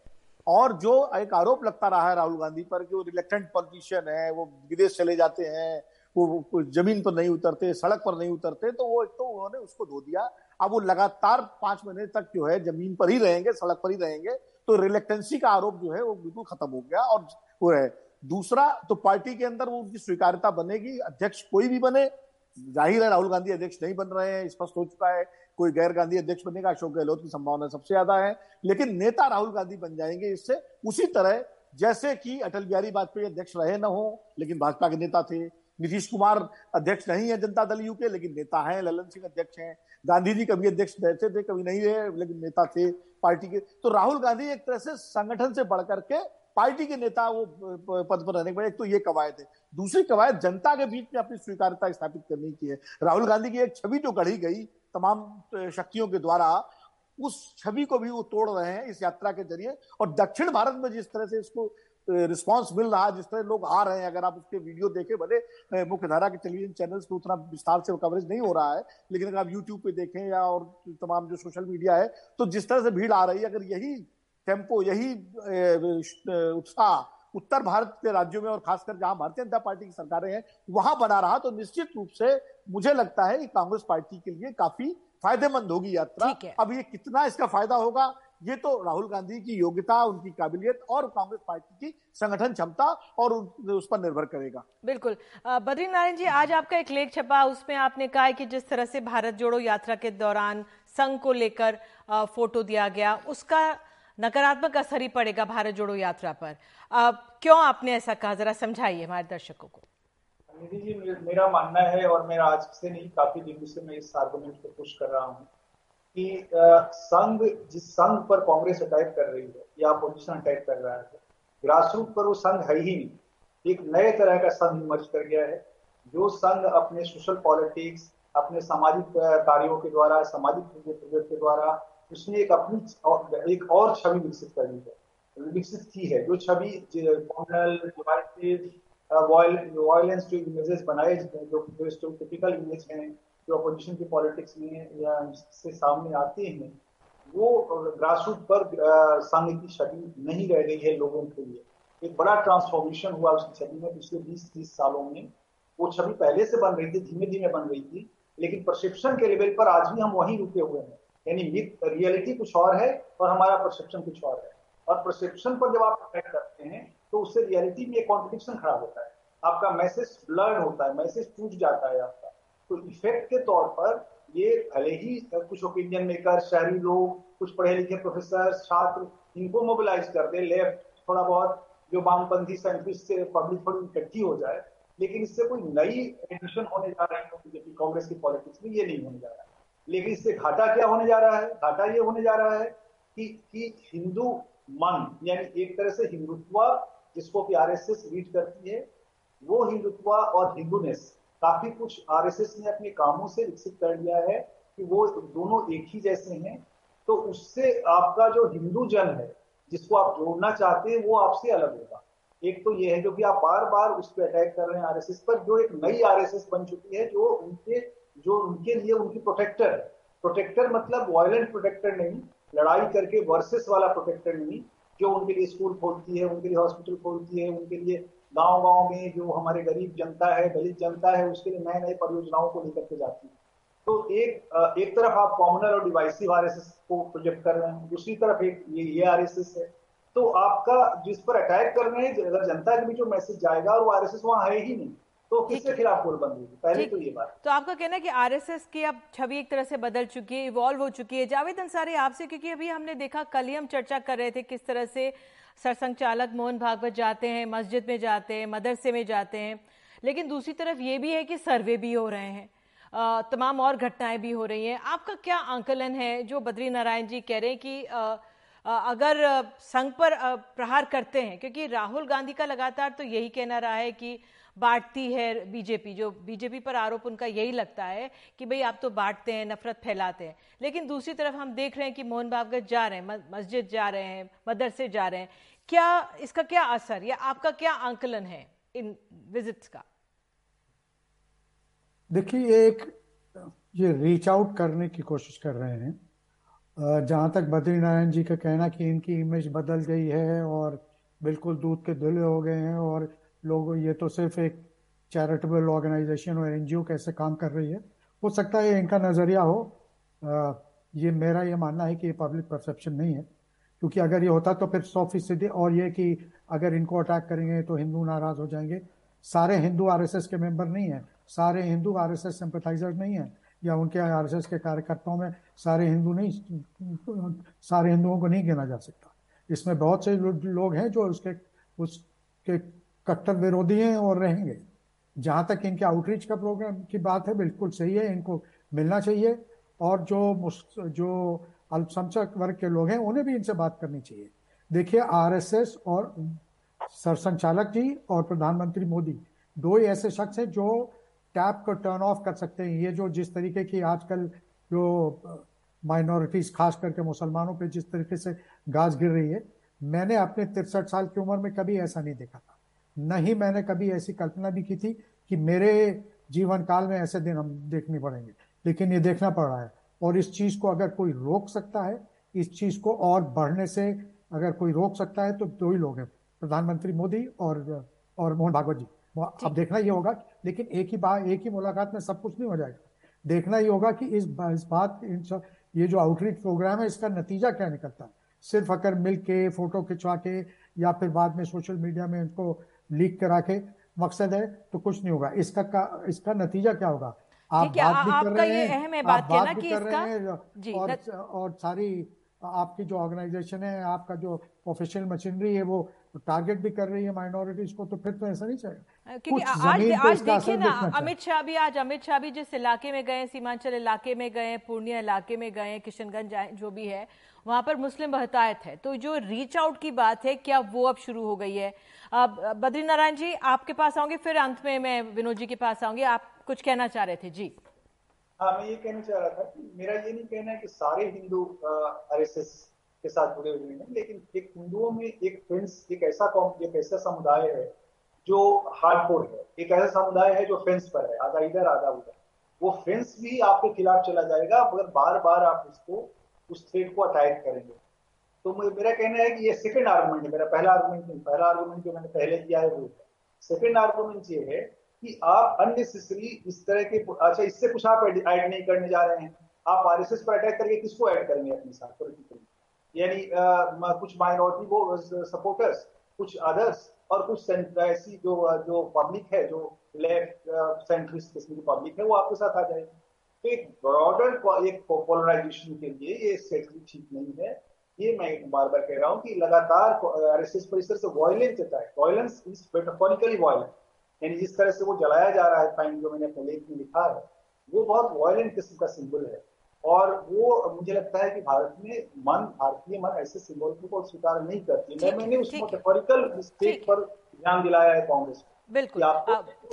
और जो एक आरोप लगता रहा है राहुल गांधी पर कि वो रिलेक्टेंट पॉलिटिशियन है, वो विदेश चले जाते हैं, वो ज़मीन पर नहीं उतरते, सड़क पर नहीं उतरते तो वो एक तो उन्होंने उसको धो दिया। अब वो लगातार पाँच महीने तक जो है ज़मीन पर ही रहेंगे, सड़क पर ही रहेंगे तो रिलेक्टेंसी का आरोप जो है वो बिल्कुल खत्म हो गया और वो है। दूसरा तो पार्टी के अंदर वो उनकी स्वीकार्यता बनेगी, अध्यक्ष कोई भी बने, ज़ाहिर है राहुल गांधी अध्यक्ष नहीं बन रहे हैं स्पष्ट हो चुका है, कोई गैर गांधी अध्यक्ष बनने अशोक गहलोत की संभावना सबसे ज़्यादा है, लेकिन नेता राहुल गांधी बन जाएँगे इससे, उसी तरह जैसे कि अटल बिहारी वाजपेयी अध्यक्ष रहे न हो, लेकिन भाजपा के नेता थे, नीतीश कुमार अध्यक्ष नहीं है जनता दल यू के लेकिन नेता हैं, ललन सिंह अध्यक्ष हैं गांधी जी कभी अध्यक्ष रहते थे, कभी नहीं रहे, लेकिन नेता थे पार्टी के तो राहुल गांधी एक तरह से संगठन से बढ़कर के पार्टी के नेता वो पद पर रहने के एक तो ये कवायद है। दूसरी कवायद जनता के बीच में अपनी स्वीकार्यता स्थापित करने की है। राहुल गांधी की एक छवि जो गढ़ी गई तमाम शक्तियों के द्वारा। उस छवि को भी वो तोड़ रहे हैं इस यात्रा के ज़रिए। और दक्षिण भारत में जिस तरह से इसको रिस्पांस मिल रहा है, जिस तरह लोग आ रहे हैं, अगर आप उसके वीडियो देखें, भले मुख्यधारा के टेलीविज़न चैनल्स पे उतना विस्तार से कवरेज नहीं हो रहा है, लेकिन अगर आप यूट्यूब पे देखें या और तमाम जो सोशल मीडिया है तो जिस तरह से भीड़ आ रही है, अगर यही टेंपो यही उत्साह उत्तर भारत के राज्यों में और खासकर जहाँ भारतीय जनता पार्टी की सरकारें हैं वहाँ बना रहा तो निश्चित रूप से मुझे लगता है कि कांग्रेस पार्टी के लिए काफ़ी फ़ायदेमंद होगी यात्रा। अब ये कितना इसका फ़ायदा होगा ये तो राहुल गांधी की योग्यता उनकी काबिलियत और कांग्रेस पार्टी की संगठन क्षमता और उस पर निर्भर करेगा। बिल्कुल। बद्री नारायण जी आज आपका एक लेख छपा उसमें आपने कहा कि जिस तरह से भारत जोड़ो यात्रा के दौरान संघ को लेकर फ़ोटो दिया गया उसका नकारात्मक असर ही पड़ेगा भारत जोड़ो यात्रा पर। क्यों आपने ऐसा कहा? जरा समझाइए हमारे दर्शकों को। निधि जी मेरा मानना है और मेरा आज से नहीं, काफ़ी दिनों से मैं इस आर्गुमेंट को पुश कर रहा हूँ कि संघ, जिस संघ पर कांग्रेस अटैक कर रही है या अपोजिशन अटैक कर रहा है ग्रास रूट पर वो संघ है ही नहीं। एक नए तरह का संघ इमर्ज कर गया है, जो संघ अपने सोशल पॉलिटिक्स अपने सामाजिक कार्यों के द्वारा, सामाजिक प्रोजेक्ट के द्वारा उसने एक अपनी एक और छवि विकसित कर ली है। विकसित की है। जो छवि कॉमनल वायलेंस जो इमेजेस बनाए जो जो टिपिकल इमेज हैं, जो अपोजिशन की पॉलिटिक्स में या से सामने आते हैं, वो ग्रास रूट पर संघ की छवि नहीं रह गई है लोगों के लिए। एक बड़ा ट्रांसफॉर्मेशन हुआ उसकी छवि में पिछले 20-30 सालों में। वो छवि पहले से बन रही थी धीमे धीमे बन रही थी, लेकिन परसेप्शन के लेवल पर आज भी हम वहीं रुके हुए हैं। यानी मिथ रियलिटी कुछ और है और हमारा परसेप्शन कुछ और है। और परसेप्शन पर जब आप अटैक करते हैं तो उससे रियलिटी में कॉन्ट्रडिक्शन खड़ा होता है। आपका मैसेज ब्लर्ड होता है मैसेज टूट जाता है आपका। तो इफ़ेक्ट के तौर पर ये भले ही कुछ ओपिनियन मेकर शहरी लोग, कुछ पढ़े लिखे प्रोफेसर छात्र, इनको मोबिलाइज कर दे लेफ़्ट थोड़ा बहुत, जो वामपंथी साइंटिस्ट से पब्लिक थोड़ी इकट्ठी हो जाए, लेकिन इससे कोई नई एडिशन होने जा रही है बीजेपी कांग्रेस की पॉलिटिक्स में ये नहीं होने जा रहा है। लेकिन इससे घाटा क्या होने जा रहा है? घाटा ये होने जा रहा है कि कि हिंदू मन, यानी एक तरह से हिंदुत्व जिसको कि आरएसएस रीड करती है, वो हिंदुत्व और हिंदूनेस, काफ़ी कुछ आरएसएस ने अपने कामों से विकसित कर लिया है कि वो दोनों एक ही जैसे हैं। तो उससे आपका जो हिंदू जन है, जिसको आप जोड़ना चाहते हैं, वो आपसे अलग होगा। एक तो ये है जो कि आप बार बार उस पर अटैक कर रहे हैं आरएसएस पर, जो एक नई आरएसएस बन चुकी है, जो उनके जो उनके लिए उनकी प्रोटेक्टर प्रोटेक्टर मतलब वायलेंट प्रोटेक्टर नहीं, लड़ाई करके वर्सेस वाला प्रोटेक्टर नहीं, जो उनके लिए स्कूल खोलती है, उनके लिए हॉस्पिटल खोलती है, उनके लिए गाँव गाँव में जो हमारे गरीब जनता है, दलित जनता है, उसके लिए नए नए परियोजनाओं को लेकर के जाती है। तो एक एक तरफ़ आप कॉमनल और डिवाइसिव आरएसएस को प्रोजेक्ट कर रहे हैं, दूसरी तरफ़ एक ये ये आरएसएस है। तो आपका जिस पर अटैक कर रहे हैं, अगर जनता के बीच जो मैसेज जाएगा और वो आरएसएस वहाँ है ही नहीं तो किसके खिलाफ होगी। पहले तो ये बात। तो आपका कहना है कि आरएसएस की अब छवि एक तरह से बदल चुकी है इवॉल्व हो चुकी है। जावेद अंसारी आपसे क्योंकि अभी हमने देखा कल ही हम चर्चा कर रहे थे किस तरह से सरसंघ चालक मोहन भागवत जाते हैं मस्जिद में जाते हैं मदरसे में जाते हैं। लेकिन दूसरी तरफ़ ये भी है कि सर्वे भी हो रहे हैं तमाम और घटनाएँ भी हो रही हैं। आपका क्या आंकलन है जो बद्री नारायण जी कह रहे हैं कि अगर संघ पर प्रहार करते हैं? क्योंकि राहुल गांधी का लगातार तो यही कहना रहा है कि बांटती है बीजेपी, जो बीजेपी पर आरोप उनका यही लगता है कि भाई आप तो बांटते हैं, नफरत फैलाते हैं। लेकिन दूसरी तरफ़ हम देख रहे हैं कि मोहन भागवत जा रहे हैं मस्जिद जा रहे हैं, मदरसे जा रहे हैं। क्या इसका क्या असर या आपका क्या आंकलन है इन विजिट्स का? देखिए एक, ये रीच आउट करने की कोशिश कर रहे हैं। जहाँ तक बद्रीनारायण जी का कहना कि इनकी इमेज बदल गई है और बिल्कुल दूध के धुले हो गए हैं और लोग ये तो सिर्फ़ एक चैरिटेबल ऑर्गेनाइजेशन और एनजीओ कैसे काम कर रही है। हो सकता है इनका नज़रिया हो आ, ये मेरा ये मानना है कि ये पब्लिक परसेप्शन नहीं है क्योंकि अगर ये होता तो फिर सौ फ़ीसदी और ये कि अगर इनको अटैक करेंगे तो हिंदू नाराज़ हो जाएँगे। सारे हिंदू आरएसएस के मेंबर नहीं है सारे हिंदू आरएसएस सिंपथाइजर नहीं है या उनके आरएसएस के कार्यकर्ताओं में सारे हिंदू नहीं सारे हिंदुओं को नहीं गिना जा सकता। इसमें बहुत से लोग हैं जो उसके उसके कट्टर विरोधी हैं और रहेंगे। जहाँ तक इनके आउटरीच का प्रोग्राम की बात है, बिल्कुल सही है, इनको मिलना चाहिए। और जो जो अल्पसंख्यक वर्ग के लोग हैं, उन्हें भी इनसे बात करनी चाहिए। देखिए, आरएसएस और सरसंचालक जी और प्रधानमंत्री मोदी, दो ही ऐसे शख्स हैं जो टैप को टर्न ऑफ़ कर सकते हैं। ये जो जिस तरीके की आजकल जो माइनॉरिटीज खास करके मुसलमानों पे जिस तरीके से गाज गिर रही है, मैंने अपने तिरसठ साल की उम्र में कभी ऐसा नहीं देखा था। न ही मैंने कभी ऐसी कल्पना भी की थी कि मेरे जीवन काल में ऐसे दिन हम देखने पड़ेंगे। लेकिन ये देखना पड़ रहा है। और इस चीज़ को अगर कोई रोक सकता है इस चीज़ को और बढ़ने से अगर कोई रोक सकता है तो दो ही लोग हैं प्रधानमंत्री मोदी और और मोहन भागवत जी। अब देखना ये होगा लेकिन एक ही बात एक ही मुलाकात में सब कुछ नहीं हो जाएगा। देखना ये होगा कि इस, इस बात इन ये जो आउटरीच प्रोग्राम है इसका नतीजा क्या निकलता? है सिर्फ़ अगर मिल के फ़ोटो खिंचवा के या फिर बाद में सोशल मीडिया में इनको लीक करा के मकसद है तो कुछ नहीं होगा। इसका का, इसका नतीजा क्या होगा? आप बात भी कर रहे हैं आप बात भी कर रहे हैं और, और सारी आपकी जो ऑर्गेनाइजेशन है आपका जो प्रोफेशनल मशीनरी है वो टारगेट भी कर रही है माइनॉरिटीज को तो फिर तो ऐसा नहीं चाहिए। क्योंकि आज आज देखिए ना अमित शाह भी आज अमित शाह भी जिस इलाके में गए सीमांचल इलाके में गए पूर्णिया इलाके में गए किशनगंज जो भी है वहाँ पर मुस्लिम बहतायत है। तो जो रीच आउट की बात है, क्या वो अब शुरू हो गई है? अब बद्री नारायण जी, आपके पास आऊँगे फिर अंत में मैं विनोद जी के पास आऊँगी। आप कुछ कहना चाह रहे थे? जी। हाँ मैं ये कहना चाह रहा था कि मेरा ये नहीं कहना है कि सारे हिंदू आरएसएस के साथ जुड़े हुए हैं, लेकिन एक हिंदुओं में एक फेंस एक ऐसा कौम, एक ऐसा समुदाय है जो हार्डकोर है। एक ऐसा समुदाय है जो फेंस पर है, आधा इधर, आधा उधर। वो फेंस भी आपके खिलाफ चला जाएगा अगर बार बार आप उसको उस थ्रेड को अटैक करेंगे। तो मेरा कहना है कि ये सेकंड आर्गुमेंट है, मेरा पहला आर्गुमेंट नहीं, पहला आर्गुमेंट जो मैंने पहले किया है वो सेकंड आर्गुमेंट ये है कि आप अननेसेसरी इस तरह के अच्छा इससे कुछ आप ऐड नहीं करने जा रहे हैं। आप आरएसएस पर अटैक करके किसको ऐड करेंगे अपने साथ? पोलिटिकली यानी कुछ माइनॉरिटी वो सपोर्टर्स कुछ अदर्स और कुछ ऐसी जो जो पब्लिक है, जो लेफ़्ट सेंट्रिस्ट किस्म की पब्लिक है, वो आपके साथ आ जाएगी। एक ब्रॉडर एक पोलराइजेशन के लिए ये स्ट्रेटजी ठीक नहीं है। ये मैं बार बार कह रहा हूँ कि लगातार आरएसएस पर इस तरह से वायलेंस देता है। वायलेंस इज़ मेटाफोरिकली वायलेंस यानी जिस तरह से वो जलाया जा रहा है फाइन जो मैंने अपने लेख में लिखा है वो बहुत वायलेंट किस्म का सिंबल है। और वो मुझे लगता है कि भारत में मन भारतीय मन ऐसे सिंबल को स्वीकार नहीं करती। मैं मैंने उस मेटाफोरिकल मिस्टेक पर ध्यान दिलाया है कांग्रेस बिल्कुल।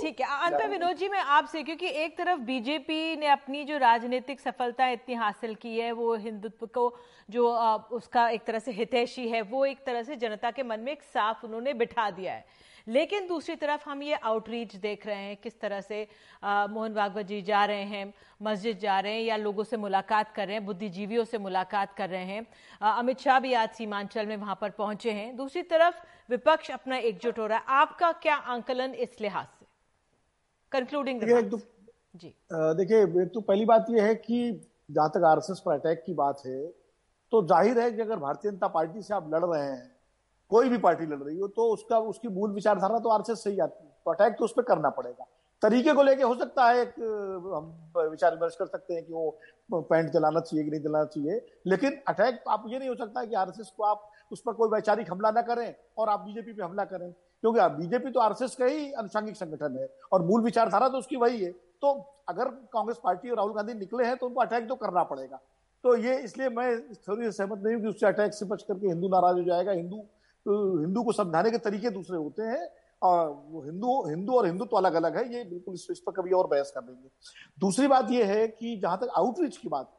ठीक है अंत में विनोद जी मैं आपसे क्योंकि एक तरफ़ बीजेपी ने अपनी जो राजनीतिक सफलता इतनी हासिल की है वो हिंदुत्व को जो उसका एक तरह से हितैषी है वो एक तरह से जनता के मन में एक साफ़ उन्होंने बिठा दिया है। लेकिन दूसरी तरफ़ हम ये आउटरीच देख रहे हैं किस तरह से आ, मोहन भागवत जी जा रहे हैं मस्जिद जा रहे हैं या लोगों से मुलाकात कर रहे हैं बुद्धिजीवियों से मुलाकात कर रहे हैं। अमित शाह भी आज सीमांचल में वहाँ पर पहुँचे हैं। दूसरी तरफ़ विपक्ष अपना एकजुट हो रहा है। आपका क्या आंकलन इस लिहाज से? कंक्लूडिंग तो, जी। देखिए एक तो पहली बात यह है कि जहाँ तक आरएसएस पर अटैक की बात है तो ज़ाहिर है कि अगर भारतीय जनता पार्टी से आप लड़ रहे हैं कोई भी पार्टी लड़ रही हो तो उसका, उसकी मूल विचारधारा तो आरएसएस सही आती है। तो अटैक तो उस पर करना पड़ेगा। तरीके को लेके हो सकता है एक, हम विचार विमर्श कर सकते हैं कि वो पैंट चलाना चाहिए कि नहीं चलाना चाहिए, लेकिन अटैक आप ये नहीं हो सकता कि आरएसएस को आप उस पर कोई वैचारिक हमला ना करें और आप बीजेपी पे हमला करें। क्योंकि बीजेपी तो आरएसएस का ही अनुषांगिक संगठन है और मूल विचारधारा तो उसकी वही है। तो अगर कांग्रेस पार्टी और राहुल गांधी निकले हैं तो उनको अटैक तो करना पड़ेगा। तो ये इसलिए मैं थोड़ी सहमत नहीं हूँ कि उससे अटैक से बच करके हिंदू नाराज़ हो जाएगा। हिंदू हिंदू को समझाने के तरीके दूसरे होते हैं। हिंदू हिंदू और हिंदू तो अलग अलग है, ये बिल्कुल इस पर कभी और बहस कर देंगे। दूसरी बात ये है कि जहाँ तक आउटरीच की बात,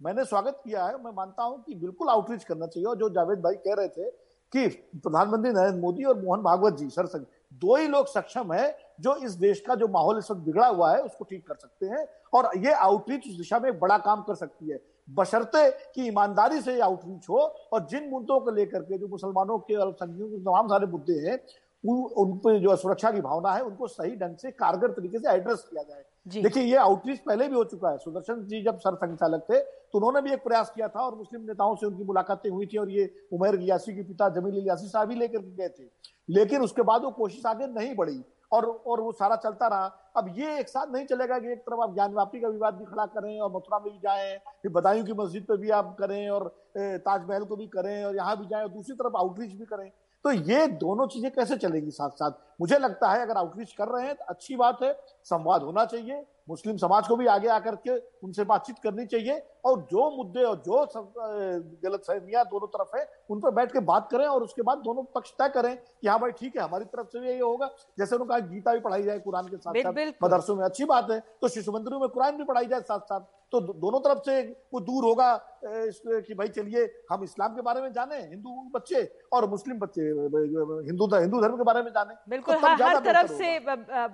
मैंने स्वागत किया है, मैं मानता हूँ कि बिल्कुल आउटरीच करना चाहिए। और जो जावेद भाई कह रहे थे कि प्रधानमंत्री नरेंद्र मोदी और मोहन भागवत जी सरसंघ दो ही लोग सक्षम है जो इस देश का जो माहौल इस वक्त बिगड़ा हुआ है, उसको ठीक कर सकते हैं। और ये आउटरीच उस दिशा में एक बड़ा काम कर सकती है। बशर्ते कि ईमानदारी से आउटरीच हो। और जिन मुद्दों को लेकर के जो मुसलमानों के अल्पसंख्यकों के तमाम सारे मुद्दे हैं उन पर जो सुरक्षा की भावना है उनको सही ढंग से कारगर तरीके से एड्रेस किया जाए। देखिए ये आउटरीच पहले भी हो चुका है। सुदर्शन जी जब सर संचालक थे तो उन्होंने भी एक प्रयास किया था और मुस्लिम नेताओं से उनकी मुलाकातें हुई थी और ये उमेर गियासी के पिता जमील इलियासी साहब ही लेकर गए थे। लेकिन उसके बाद वो कोशिश आगे नहीं बढ़ी। और और वो सारा चलता रहा। अब ये एक साथ नहीं चलेगा कि एक तरफ़ आप ज्ञान व्यापी का विवाद भी खड़ा करें और मथुरा में भी जाए, फिर बदायूं की मस्जिद पर भी आप करें और ताजमहल को भी करें और यहाँ भी जाए और दूसरी तरफ़ आउटरीच भी करें। तो ये दोनों चीज़ें कैसे चलेंगी साथ साथ मुझे लगता है अगर आउटरीच कर रहे हैं तो अच्छी बात है संवाद होना चाहिए मुस्लिम समाज को भी आगे आकर के उनसे बातचीत करनी चाहिए और जो मुद्दे और जो गलत फहमियाँ दोनों तरफ़ है उन पर बैठ के बात करें और उसके बाद दोनों पक्ष तय करें कि हाँ भाई ठीक है हमारी तरफ़ से भी यही होगा। जैसे उन्होंने कहा गीता भी पढ़ाई जाए कुरान के साथ साथ मदरसों में अच्छी बात है तो शिशु मंदिरों में कुरान भी पढ़ाई जाए साथ साथ तो दोनों तरफ़ से वो दूर होगा कि भाई चलिए हम इस्लाम के बारे में जाने हिंदू बच्चे और मुस्लिम बच्चे हिंदू हिंदू धर्म के बारे में जाने। बिल्कुल तो हर, हर तरफ़ से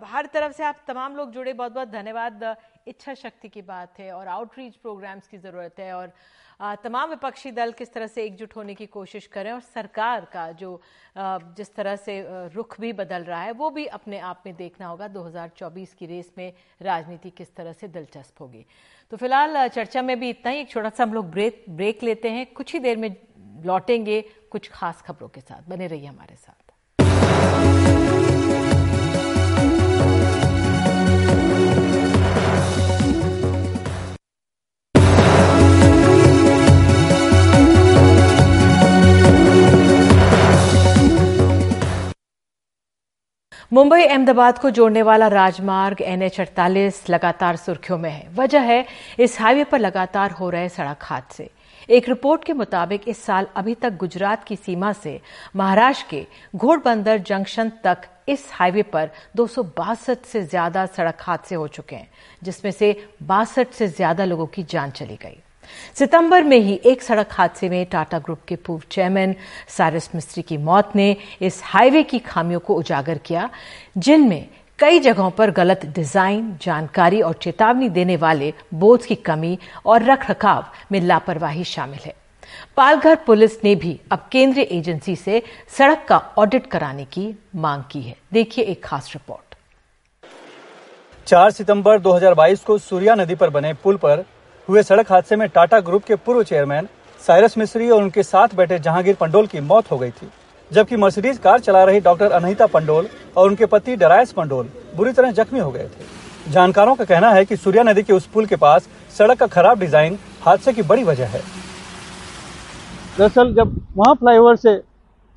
हर तरफ़ से आप तमाम लोग जुड़े बहुत बहुत धन्यवाद। इच्छा शक्ति की बात है और आउटरीच प्रोग्राम्स की ज़रूरत है और तमाम विपक्षी दल किस तरह से एकजुट होने की कोशिश करें और सरकार का जो जिस तरह से रुख भी बदल रहा है, वो भी अपने आप में देखना होगा 2024 की रेस में राजनीति किस तरह से दिलचस्प होगी। तो फ़िलहाल चर्चा में भी इतना ही, एक छोटा सा हम लोग ब्रेक ब्रेक लेते हैं, कुछ ही देर में लौटेंगे कुछ खास खबरों के साथ। बने रहिए हमारे साथ। मुंबई अहमदाबाद को जोड़ने वाला राजमार्ग एनएच अड़तालीस लगातार सुर्खियों में है। वजह है, इस हाईवे पर लगातार हो रहे सड़क हादसे। एक रिपोर्ट के मुताबिक इस साल अभी तक गुजरात की सीमा से महाराष्ट्र के घोड़बंदर जंक्शन तक इस हाईवे पर दो सौ बासठ से ज़्यादा सड़क हादसे हो चुके हैं, जिसमें से बासठ से ज़्यादा लोगों की जान चली गई। सितंबर में ही एक सड़क हादसे में टाटा ग्रुप के पूर्व चेयरमैन सारस मिस्त्री की मौत ने इस हाईवे की खामियों को उजागर किया, जिनमें कई जगहों पर गलत डिज़ाइन, जानकारी और चेतावनी देने वाले बोर्ड की कमी और रखरखाव में लापरवाही शामिल है। पालघर पुलिस ने भी अब केंद्रीय एजेंसी से सड़क का ऑडिट कराने की मांग की है। देखिए एक खास रिपोर्ट। 4 सितंबर 2022 को सूर्या नदी पर बने पुल पर हुए सड़क हादसे में टाटा ग्रुप के पूर्व चेयरमैन साइरस मिस्री और उनके साथ बैठे जहांगीर पंडोल की मौत हो गई थी, जबकि मर्सिडीज कार चला रही डॉक्टर अनहिता पंडोल और उनके पति डरायस पंडोल बुरी तरह जख्मी हो गए थे। जानकारों का कहना है कि सूर्या नदी के उस पुल के पास सड़क का खराब डिज़ाइन हादसे की बड़ी वजह है। दरअसल जब वहाँ फ्लाईओवर से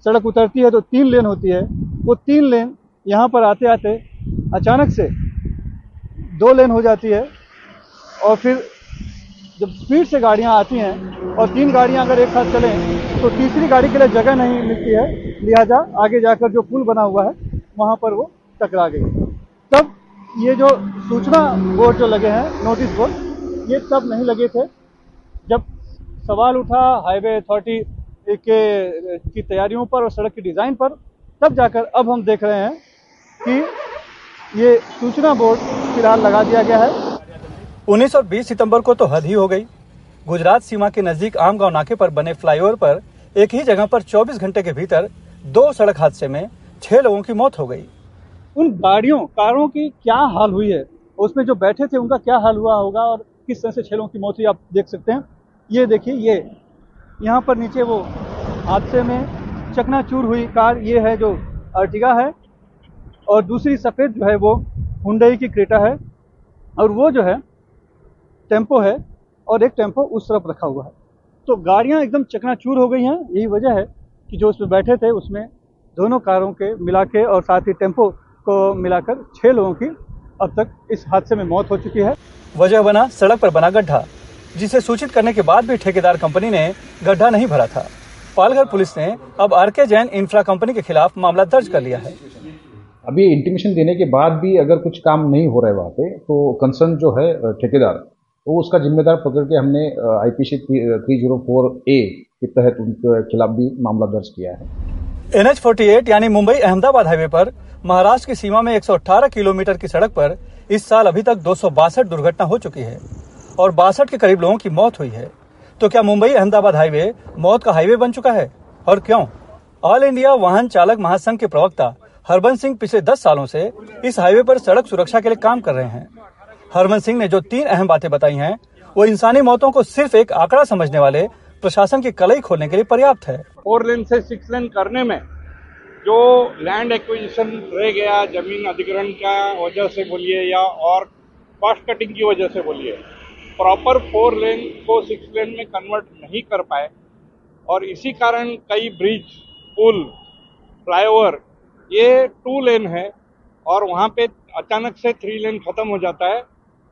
सड़क उतरती है तो तीन लेन होती है। वो तीन लेन यहाँ पर आते आते अचानक से दो लेन हो जाती है और फिर जब स्पीड से गाड़ियाँ आती हैं और तीन गाड़ियाँ अगर एक साथ चलें तो तीसरी गाड़ी के लिए जगह नहीं मिलती है। लिहाजा आगे जाकर जो पुल बना हुआ है, वहाँ पर वो टकरा गई। तब ये जो सूचना बोर्ड जो लगे हैं, नोटिस बोर्ड, ये तब नहीं लगे थे जब सवाल उठा हाईवे अथॉरिटी के की तैयारियों पर और सड़क की डिज़ाइन पर। तब जाकर अब हम देख रहे हैं कि ये सूचना बोर्ड फ़िलहाल लगा दिया गया है। 19 और 20 सितंबर को तो हद ही हो गई। गुजरात सीमा के नज़दीक आमगांव नाके पर बने फ्लाईओवर पर एक ही जगह पर 24 घंटे के भीतर दो सड़क हादसे में छह लोगों की मौत हो गई। उन गाड़ियों, कारों की क्या हाल हुई है? उसमें जो बैठे थे, उनका क्या हाल हुआ होगा और किस तरह से छह लोगों की मौत हुई आप देख सकते हैं। ये देखिए, ये। यहाँ पर नीचे वो हादसे में चकनाचूर हुई कार। ये है जो अर्टिगा है और दूसरी सफ़ेद जो है वो हुंडई की क्रेटा है। और वो जो है टेंपो है और एक टेंपो उस तरफ़ रखा हुआ है। तो गाड़ियाँ एकदम चकनाचूर हो गई हैं। यही वजह है कि जो उसमें बैठे थे, उसमें दोनों कारों के मिला के और साथ ही टेंपो को मिलाकर छः लोगों की अब तक इस हादसे में मौत हो चुकी है। वजह बना सड़क पर बना गड्ढा, जिसे सूचित करने के बाद भी ठेकेदार कंपनी ने गड्ढा नहीं भरा था। पालघर पुलिस ने अब आर के जैन इंफ्रा कंपनी के खिलाफ मामला दर्ज कर लिया है। अभी इंटीमेशन देने के बाद भी अगर कुछ काम नहीं हो रहा है वहाँ पे तो कंसर्न जो है ठेकेदार। तो उसका जिम्मेदार पकड़ के हमने IPC three zero four A के तहत उनके खिलाफ भी मामला दर्ज किया है। एन एच फोर्टी एट यानी मुंबई अहमदाबाद हाईवे पर महाराष्ट्र की सीमा में 118 किलोमीटर की सड़क पर इस साल अभी तक दो सौ बासठ दुर्घटना हो चुकी है और बासठ के करीब लोगों की मौत हुई है। तो क्या मुंबई अहमदाबाद हाईवे मौत का हाईवे बन चुका है और क्यों? ऑल इंडिया वाहन चालक महासंघ के प्रवक्ता हरबंस सिंह पिछले दस सालों से इस हाईवे पर सड़क सुरक्षा के लिए काम कर रहे हैं। हरबंस सिंह ने जो तीन अहम बातें बताई हैं, वो इंसानी मौतों को सिर्फ़ एक आंकड़ा समझने वाले प्रशासन की कलई खोलने के लिए पर्याप्त है। फोर लेन से सिक्स लेन करने में जो लैंड एक्विजिशन रह गया, ज़मीन अधिग्रहण का वजह से बोलिए या और कॉस्ट कटिंग की वजह से बोलिए प्रॉपर फोर लेन को सिक्स लेन में कन्वर्ट नहीं कर पाए और इसी कारण कई ब्रिज पुल फ्लाईओवर ये टू लेन है और वहाँ पे अचानक से थ्री लेन खत्म हो जाता है।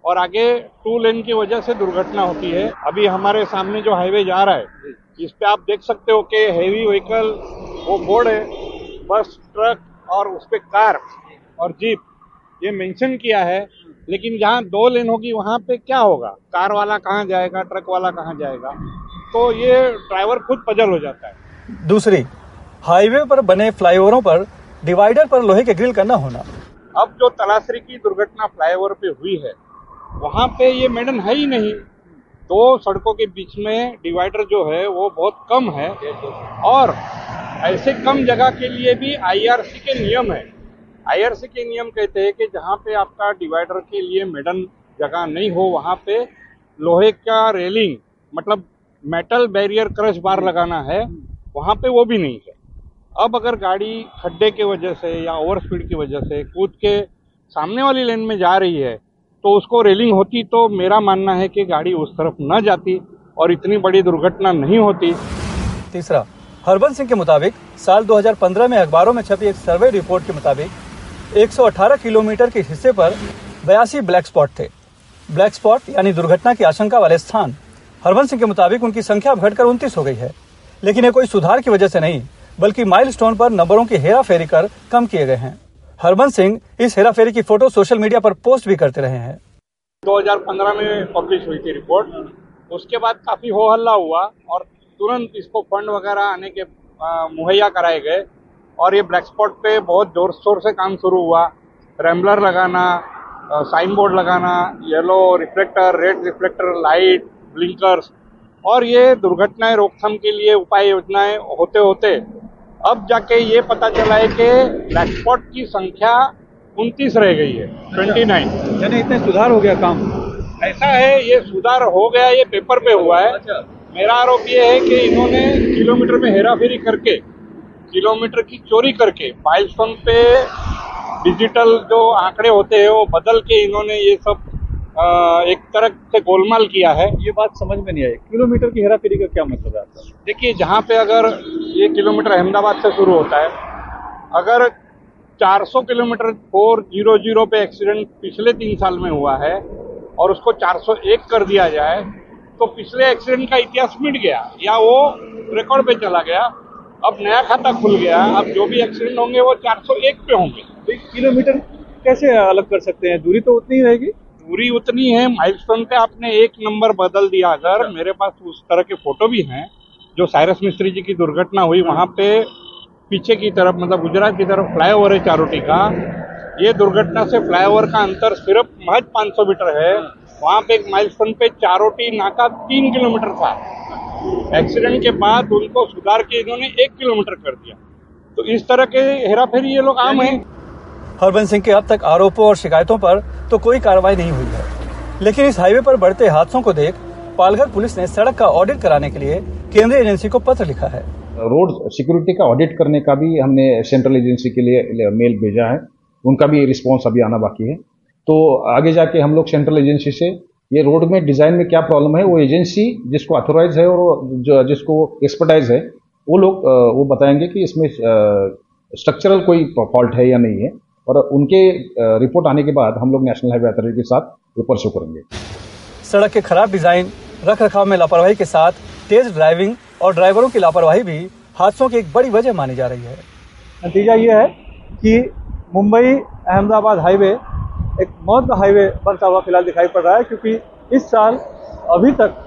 और आगे टू लेन की वजह से दुर्घटना होती है। अभी हमारे सामने जो हाईवे जा रहा है इस पे आप देख सकते हो कि हैवी व्हीकल वो बोर्ड है बस ट्रक और उस पर कार और जीप ये मेंशन किया है। लेकिन जहाँ दो लेन होगी वहाँ पे क्या होगा? कार वाला कहाँ जाएगा ट्रक वाला कहाँ जाएगा? तो ये ड्राइवर खुद पजल हो जाता है। दूसरी हाईवे पर बने फ्लाईओवरों पर डिवाइडर पर लोहे के ग्रिल का न होना। अब जो तलाशरी की दुर्घटना फ्लाईओवर पे हुई है वहाँ पे ये मेडन है ही नहीं। दो सड़कों के बीच में डिवाइडर जो है, वो बहुत कम है। और ऐसे कम जगह के लिए भी आईआरसी के नियम है। आईआरसी के नियम कहते हैं कि जहाँ पे आपका डिवाइडर के लिए मेडन जगह नहीं हो, वहाँ पे लोहे का रेलिंग मतलब मेटल बैरियर क्रश बार लगाना है, वहाँ पे वो भी नहीं है। अब अगर गाड़ी खड्डे के वजह से या ओवर स्पीड की वजह से कूद के सामने वाली लेन में जा रही है तो उसको रेलिंग होती तो मेरा मानना है कि गाड़ी उस तरफ़ न जाती और इतनी बड़ी दुर्घटना नहीं होती। तीसरा, हरबंस सिंह के मुताबिक साल 2015 में अखबारों में छपी एक सर्वे रिपोर्ट के मुताबिक 118 किलोमीटर के हिस्से पर बयासी ब्लैक स्पॉट थे। ब्लैक स्पॉट यानी दुर्घटना की आशंका वाले स्थान, हरबंस सिंह के मुताबिक उनकी संख्या घटकर उनतीस हो गई है। लेकिन ये कोई सुधार की वजह से नहीं, बल्कि माइल स्टोन पर नंबरों की हेरा फेरी कर कम किए गए हैं। हरबंस सिंह इस हेराफेरी की फ़ोटो सोशल मीडिया पर पोस्ट भी करते रहे हैं। 2015 में पब्लिश हुई थी रिपोर्ट। उसके बाद काफ़ी हो हल्ला हुआ और तुरंत इसको फंड वगैरह आने के मुहैया कराए गए और ये ब्लैक स्पॉट पे बहुत ज़ोर शोर से काम शुरू हुआ। रैम्बलर लगाना साइन बोर्ड लगाना yellow reflector red reflector light blinkers और ये दुर्घटनाएँ, रोकथाम के लिए उपाय योजनाएँ होते होते अब जाके ये पता चला है कि ब्लैक स्पॉट की संख्या उनतीस रह गई है ट्वेंटी नाइन यानी इतने सुधार हो गया काम? ऐसा है ये सुधार हो गया ये पेपर पे हुआ है। अच्छा। मेरा आरोप ये है कि इन्होंने किलोमीटर में हेराफेरी करके किलोमीटर की चोरी करके माइलस्टोन पे डिजिटल जो आंकड़े होते हैं वो बदल के इन्होंने ये सब एक तरह से गोलमाल किया है। ये बात समझ में नहीं आई। किलोमीटर की हेराफेरी का क्या मतलब है देखिए जहाँ पे अगर ये किलोमीटर अहमदाबाद से शुरू होता है अगर 400 किलोमीटर फोर ज़ीरो ज़ीरो पे एक्सीडेंट पिछले तीन साल में हुआ है और उसको 401 कर दिया जाए तो पिछले एक्सीडेंट का इतिहास मिट गया या वो रिकॉर्ड पे चला गया। अब नया खाता खुल गया अब जो भी एक्सीडेंट होंगे वो 401 पे होंगे। तो किलोमीटर कैसे अलग कर सकते हैं? दूरी तो उतनी ही रहेगी? दूरी उतनी है माइलस्टोन पे आपने एक नंबर बदल दिया। अगर मेरे पास उस तरह के फ़ोटो भी हैं जो साइरस मिस्त्री जी की दुर्घटना हुई वहाँ पे पीछे की तरफ़ मतलब गुजरात की तरफ़ फ्लाईओवर है चारोटी का। ये दुर्घटना से फ्लाईओवर का अंतर सिर्फ़ महज 500 मीटर है। वहाँ पे एक माइलस्टोन पे चारोटी नाका तीन किलोमीटर था। एक्सीडेंट के बाद उनको सुधार के इन्होंने एक किलोमीटर कर दिया। तो इस तरह के हेराफेरी ये लोग आम है। हरबंस सिंह के अब तक आरोपों और शिकायतों पर तो कोई कार्रवाई नहीं हुई है। लेकिन इस हाईवे पर बढ़ते हादसों को देख पालघर पुलिस ने सड़क का ऑडिट कराने के लिए केंद्रीय एजेंसी को पत्र लिखा है। रोड सिक्योरिटी का ऑडिट करने का भी हमने सेंट्रल एजेंसी के लिए मेल भेजा है। उनका भी रिस्पॉन्स अभी आना बाकी है। तो आगे जाके हम लोग सेंट्रल एजेंसी से ये रोड में डिज़ाइन में क्या प्रॉब्लम है, वो एजेंसी जिसको अथोराइज है और जिसको एक्सपर्टाइज है, वो लोग वो बताएँगे कि इसमें स्ट्रक्चरल कोई फॉल्ट है या नहीं है। और उनके रिपोर्ट आने के बाद हम लोग नेशनल हाईवे अथॉरिटी के साथ वो शो करेंगे। सड़क के खराब डिज़ाइन रख रखाव में लापरवाही के साथ तेज ड्राइविंग और ड्राइवरों की लापरवाही भी हादसों की एक बड़ी वजह मानी जा रही है। नतीजा ये है कि मुंबई अहमदाबाद हाईवे एक मौत का हाईवे बनता हुआ फ़िलहाल दिखाई पड़ रहा है क्योंकि इस साल अभी तक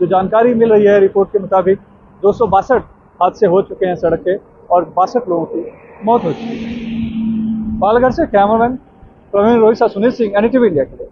जो जानकारी मिल रही है रिपोर्ट के मुताबिक दो सौ बासठ हादसे हो चुके हैं सड़क के और बासठ लोगों की मौत हो चुकी है। पालघर से cameraman Praveen Rohit Sunil Singh NTV India के लिए।